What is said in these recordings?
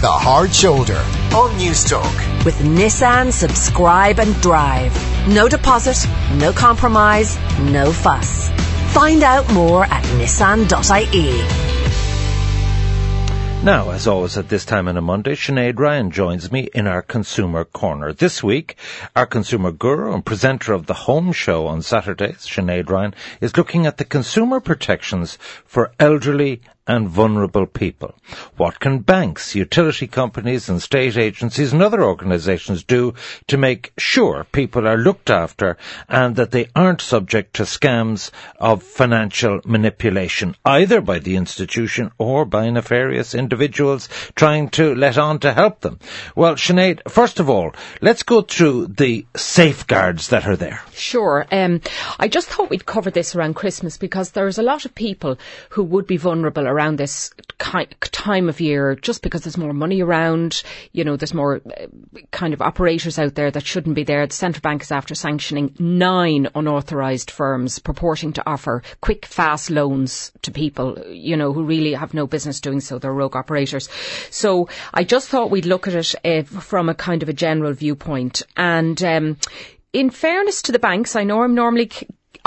The Hard Shoulder on Newstalk. With Nissan Subscribe and Drive. No deposit, no compromise, no fuss. Find out more at nissan.ie. Now, as always at this time on a Monday, Sinead Ryan joins me in our Consumer Corner. This week, our consumer guru and presenter of the Home Show on Saturdays, Sinead Ryan, is looking at the consumer protections for elderly and vulnerable people. What can banks, utility companies and state agencies and other organisations do to make sure people are looked after and that they aren't subject to scams of financial manipulation, either by the institution or by nefarious individuals trying to let on to help them? Well, Sinead, first of all, let's go through the safeguards that are there. Sure. Um, I just thought we'd cover this around Christmas because there's a lot of people who would be vulnerable around this time of year just because there's more money around. You know, there's more uh, kind of operators out there that shouldn't be there. The central bank is after sanctioning nine unauthorised firms purporting to offer quick, fast loans to people, you know, who really have no business doing so. They're rogue operators. So I just thought we'd look at it uh, from a kind of a general viewpoint. And um, in fairness to the banks, I know I'm normally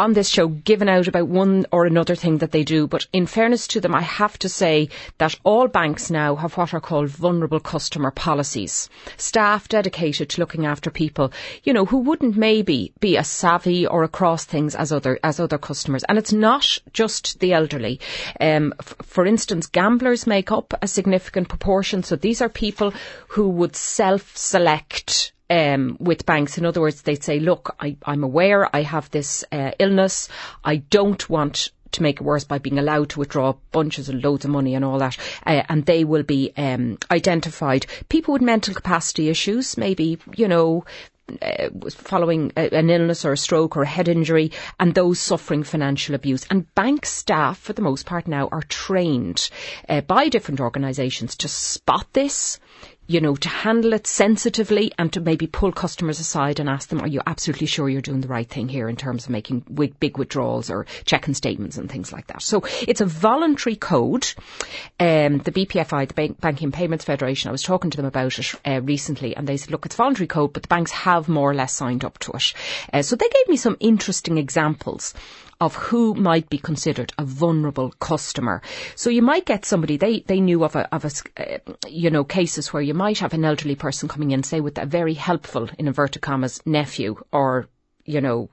on this show given out about one or another thing that they do, but in fairness to them, I have to say that all banks now have what are called vulnerable customer policies. Staff dedicated to looking after people, you know, who wouldn't maybe be as savvy or across things as other, as other customers. And it's not just the elderly. Um, f- for instance, gamblers make up a significant proportion. So these are people who would self-select um, with banks. In other words, they'd say, look, I, am aware I have this uh, illness. I don't want to make it worse by being allowed to withdraw bunches and loads of money and all that. Uh, and they will be um, identified. People with mental capacity issues, maybe, you know, uh, following a, an illness or a stroke or a head injury and those suffering financial abuse. And bank staff, for the most part now, are trained uh, by different organisations to spot this you know, to handle it sensitively and to maybe pull customers aside and ask them, are you absolutely sure you're doing the right thing here in terms of making big withdrawals or checking statements and things like that. So it's a voluntary code. Um, the BPFI, the Bank- Banking Payments Federation, I was talking to them about it uh, recently and they said, look, it's voluntary code, but the banks have more or less signed up to it. Uh, so they gave me some interesting examples of who might be considered a vulnerable customer. So you might get somebody they they knew of a of a uh, you know cases where you might have an elderly person coming in, say with a very helpful in inverted commas nephew or you know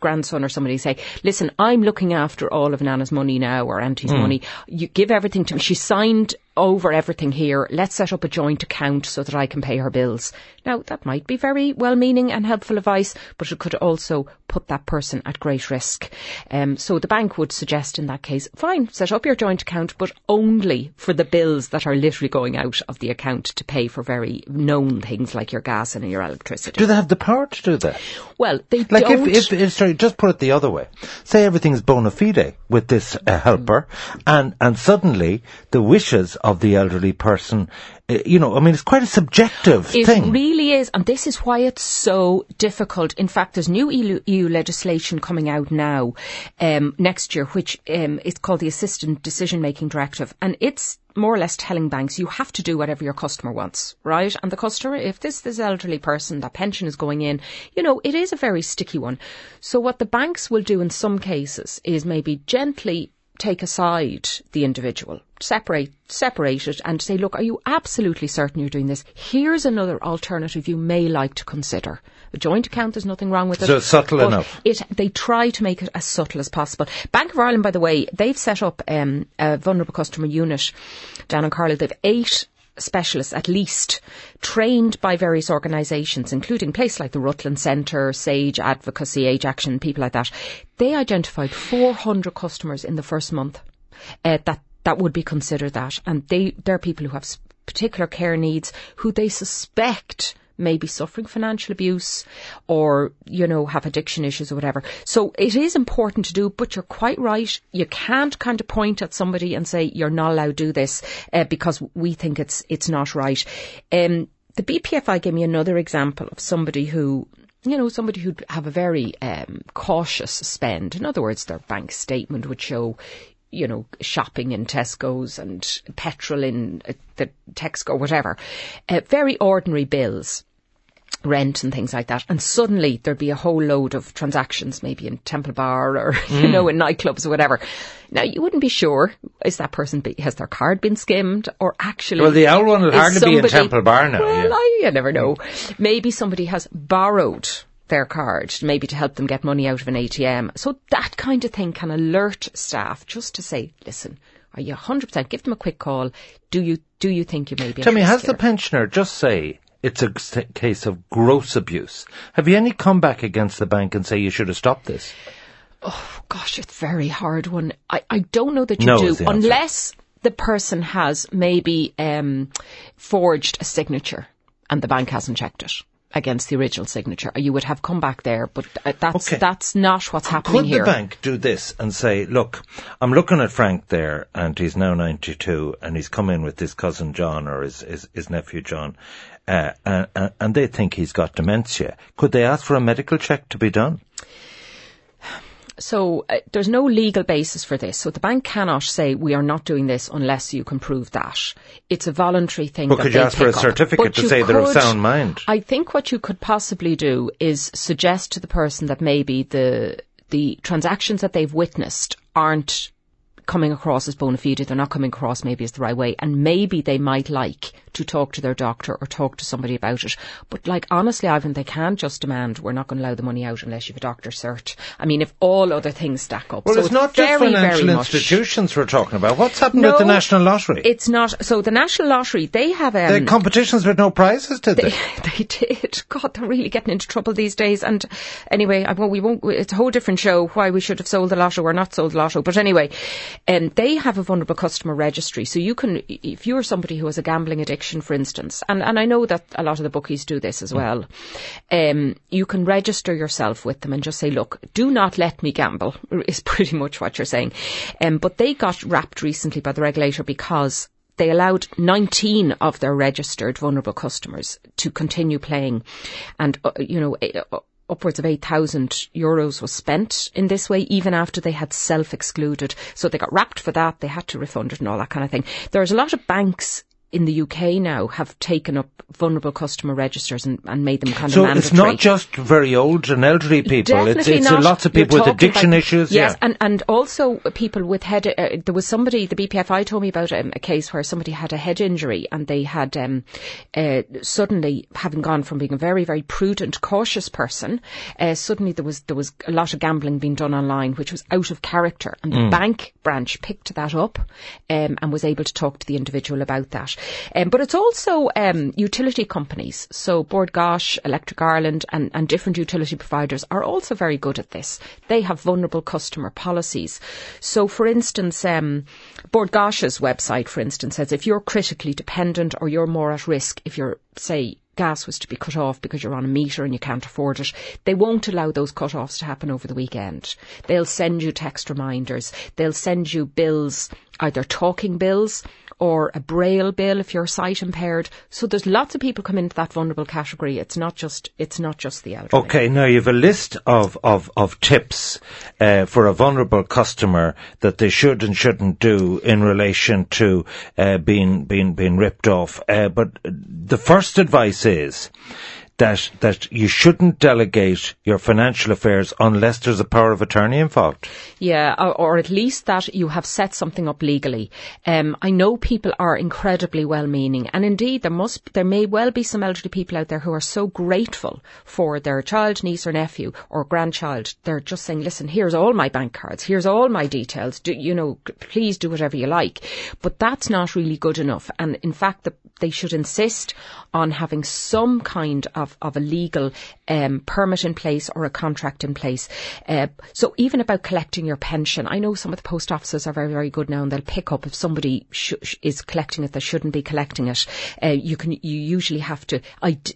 grandson or somebody say, listen, I'm looking after all of Nana's money now or Auntie's mm. money. You give everything to me. She signed over everything here. Let's set up a joint account so that I can pay her bills. Now, that might be very well meaning and helpful advice, but it could also put that person at great risk. Um, so the bank would suggest in that case, fine, set up your joint account, but only for the bills that are literally going out of the account to pay for very known things like your gas and your electricity. Do they have the power to do that? Well, they like don't. If, if, if, sorry, just put it the other way. Say everything's bona fide with this uh, helper, and, and suddenly the wishes of the elderly person, uh, you know, I mean, it's quite a subjective it thing. It really is, and this is why it's so difficult. In fact, there's new EU, EU legislation coming out now, um, next year, which um, is called the Assisted Decision Making Directive, and it's more or less telling banks you have to do whatever your customer wants, right? And the customer, if this this elderly person, that pension is going in, you know, it is a very sticky one. So what the banks will do in some cases is maybe gently take aside the individual, separate separate it and say, look, are you absolutely certain you're doing this? Here's another alternative you may like to consider. A joint account, there's nothing wrong with it. So subtle enough. It, they try to make it as subtle as possible. Bank of Ireland, by the way, they've set up um, a vulnerable customer unit down in Carlisle. They've eight specialists at least trained by various organisations, including places like the Rutland Centre, Sage Advocacy, Age Action, people like that. They identified 400 customers in the first month uh, that that would be considered that, and they they're people who have particular care needs who they suspect may be suffering financial abuse or, you know, have addiction issues or whatever. So it is important to do, but you're quite right. You can't kind of point at somebody and say, you're not allowed to do this uh, because we think it's, it's not right. Um, the BPFI gave me another example of somebody who you know, somebody who'd have a very um, cautious spend. In other words, their bank statement would show, you know, shopping in Tesco's and petrol in uh, the Texaco, whatever. Uh, very ordinary bills rent and things like that. And suddenly there'd be a whole load of transactions, maybe in Temple Bar or, you know, in nightclubs or whatever. Now you wouldn't be sure, is that person, be, has their card been skimmed or actually. Well, the old one would hardly be in Temple Bar now. Well, yeah. I, you never know. Maybe somebody has borrowed their card, maybe to help them get money out of an ATM. So that kind of thing can alert staff just to say, listen, are you 100%? Give them a quick call. Do you, do you think you may be Tell me, has risk the pensioner just say it's a case of gross abuse? Have you any comeback against the bank and say you should have stopped this? Oh gosh, it's a very hard one. I, I don't know that you No do, the unless the person has maybe um, forged a signature and the bank hasn't checked it against the original signature. You would have come back there, but uh, that's Okay. that's not what's happening Could here. the bank do this and say, look, I'm looking at Frank there and he's now 92 and he's come in with his cousin John or his, his, his nephew John uh, and, and- and they think he's got dementia. Could they ask for a medical check to be done? So uh, there's no legal basis for this. So the bank cannot say we are not doing this unless you can prove that. It's a voluntary thing. But could you ask for a up. certificate But to say they're of sound mind? I think what you could possibly do is suggest to the person that maybe the the transactions that they've witnessed aren't coming across as bona fide. They're not coming across maybe as the right way, and maybe they might like to talk to their doctor or talk to somebody about it. But like honestly, Ivan, they can't just demand we're not going to allow the money out unless you have a doctor's cert. I mean, if all other things stack up, Well, so it's not just financial institutions we're talking about. What's happened with the National Lottery? It's not. So the National Lottery, they have um, they had competitions with no prizes, did they? they did. God, they're really getting into trouble these days. And anyway, I, well, we won't. It's a whole different show. Why we should have sold the lotto or not sold the lotto. But anyway, um, they have a vulnerable customer registry. So you can, if you're somebody who has a gambling addiction, for instance, and and I know that a lot of the bookies do this as well. Um, you can register yourself with them and just say, look, do not let me gamble. Is pretty much what you're saying. Um, but they got wrapped recently by the regulator because they allowed 19 of their registered vulnerable customers to continue playing and uh, you know uh, upwards of 8,000 euros was spent in this way even after they had self-excluded so they got wrapped for that they had to refund it and all that kind of thing there's a lot of banks in the UK now have taken up vulnerable customer registers and, and made them kind So of mandatory. it's not just very old and elderly people. It's, Definitely it's not. lots of You're people with addiction about- issues. Yes, yeah. and, and also people with head. Uh, there was somebody, the BPFI told me about um, a case where somebody had a head injury and they had um, uh, suddenly, having gone from being a very, very prudent, cautious person, uh, suddenly there was there was a lot of gambling being done online, which was out of character, and the Mm. bank branch picked that up um, and was able to talk to the individual about that. Um, but it's also um, utility companies, so Bord Gáis, Electric Ireland, and, and different utility providers are also very good at this. They have vulnerable customer policies. So, for instance, um, Bord Gáis's website, for instance, says if you're critically dependent or you're more at risk, if you're, say, gas was to be cut off because you're on a meter and you can't afford it, they won't allow those cut-offs to happen over the weekend. They'll send you text reminders. They'll send you bills, either talking bills or a braille bill if you're sight impaired. So there's lots of people come into that vulnerable category. It's not just it's not just the elderly. Okay, now you have a list of, of, of tips uh, for a vulnerable customer that they should and shouldn't do in relation to uh, being, being, being ripped off. Uh, but the first advice is that, that you shouldn't delegate your financial affairs unless there's a power of attorney involved. Yeah, or, or at least that you have set something up legally. Um, I know people are incredibly well-meaning, and indeed there must, there may well be some elderly people out there who are so grateful for their child, niece, or nephew, or grandchild. They're just saying, "Listen, here's all my bank cards, here's all my details. Do, you know, please do whatever you like." But that's not really good enough, and in fact, the, they should insist on having some kind of, of a legal um, permit in place or a contract in place. Uh, so even about collecting your pension, I know some of the post offices are very, very good now, and they'll pick up if somebody sh- is collecting it that shouldn't be collecting it. Uh, you can you usually have to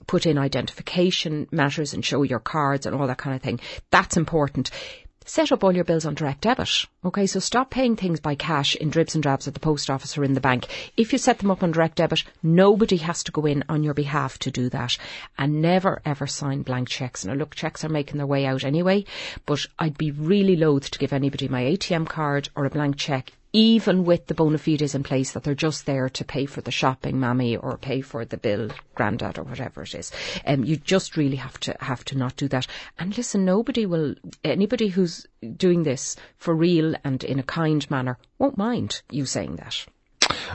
put in identification matters and show your cards and all that kind of thing. That's important set up all your bills on direct debit. Okay, so stop paying things by cash in dribs and drabs at the post office or in the bank. If you set them up on direct debit, nobody has to go in on your behalf to do that. And never ever sign blank checks. Now look, checks are making their way out anyway, but I'd be really loath to give anybody my ATM card or a blank check even with the bona fides in place that they're just there to pay for the shopping, mammy, or pay for the bill, granddad, or whatever it is. Um, you just really have to have to not do that. And listen, nobody will, anybody who's doing this for real and in a kind manner won't mind you saying that.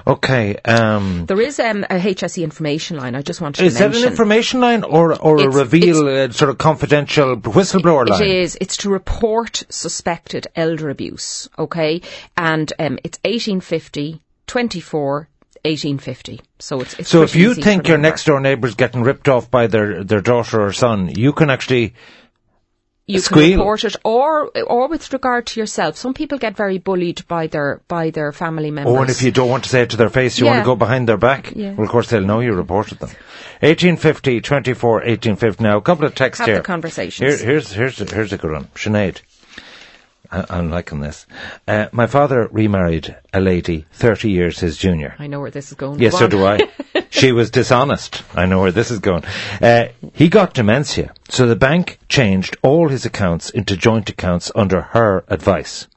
Okay. Um, There is um, a HSE information line. I just wanted is to that an information line or or a reveal uh, sort of confidential whistleblower line? It is. It's to report suspected elder abuse. Okay, and um, it's eighteen fifty twenty four. 1850. So it's, it's So if you think your next door neighbour's getting ripped off by their, their daughter or son, you can actually you squeal. can report it, or or with regard to yourself. Some people get very bullied by their by their family members. Oh, and if you don't want to say it to their face, you want to go behind their back? Yeah. Well, of course, they'll know you reported them. 1850, 24, 1850. Now, a couple of texts Have here. the conversations. Here, here's, here's, here's a good one. Sinead. I, I'm liking this. Uh, my father remarried a lady 30 years his junior. I know where this is going. Yes, Go so do I. she was dishonest. I know where this is going. Uh, he got dementia, so the bank changed all his accounts into joint accounts under her advice.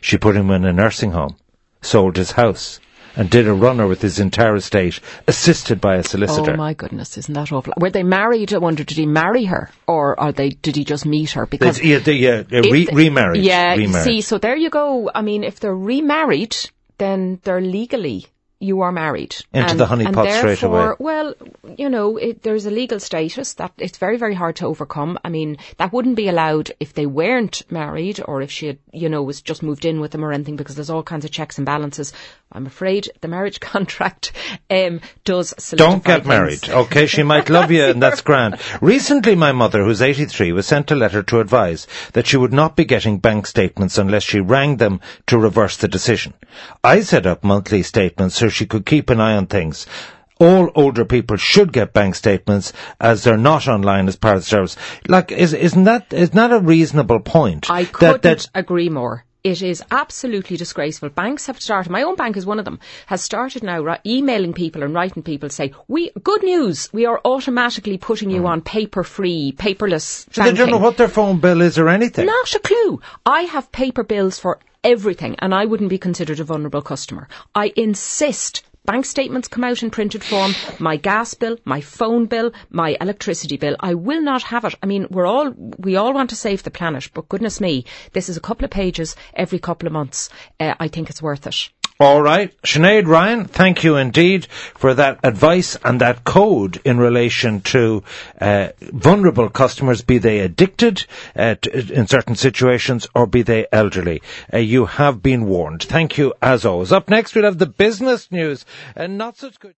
She put him in a nursing home, sold his house, and did a runner with his entire estate, assisted by a solicitor. Oh my goodness, isn't that awful? Were they married? I wonder, did he marry her, or are they? Did he just meet her? Because It's- yeah, they, yeah, uh, re- remarried. Yeah, remarried. see, so there you go. I mean, if they're remarried, then they're legally you are married Into and, the honey and pot straight away. Well, you know, it, there's a legal status that it's very, very hard to overcome. I mean, that wouldn't be allowed if they weren't married or if she had, you know, was just moved in with them or anything because there's all kinds of checks and balances. I'm afraid the marriage contract um, does Don't get things. married, okay? She might love you, and that's grand. Recently, my mother, who's 83, was sent a letter to advise that she would not be getting bank statements unless she rang them to reverse the decision. I set up monthly statements so she could keep an eye on things. All older people should get bank statements as they're not online as part of the service. Like, is, isn't that, isn't that a reasonable point? I That- couldn't that- agree more. It is absolutely disgraceful. Banks have started, my own bank is one of them, has started now ri- emailing people and writing people to say, we, good news, we are automatically putting you on paper-free, paperless Mm. so they don't know what their phone bill is or anything. Not a clue. I have paper bills for everything and I wouldn't be considered a vulnerable customer. I insist bank statements come out in printed form, my gas bill, my phone bill, my electricity bill. I will not have it. I mean, we're all, we all want to save the planet, but goodness me, this is a couple of pages every couple of months. Uh, I think it's worth it. All right. Sinead Ryan, thank you indeed for that advice and that code in relation to uh, vulnerable customers, be they addicted uh, in certain situations or be they elderly. Uh, you have been warned. Thank you as always. Up next, we'll have the business news and not such good.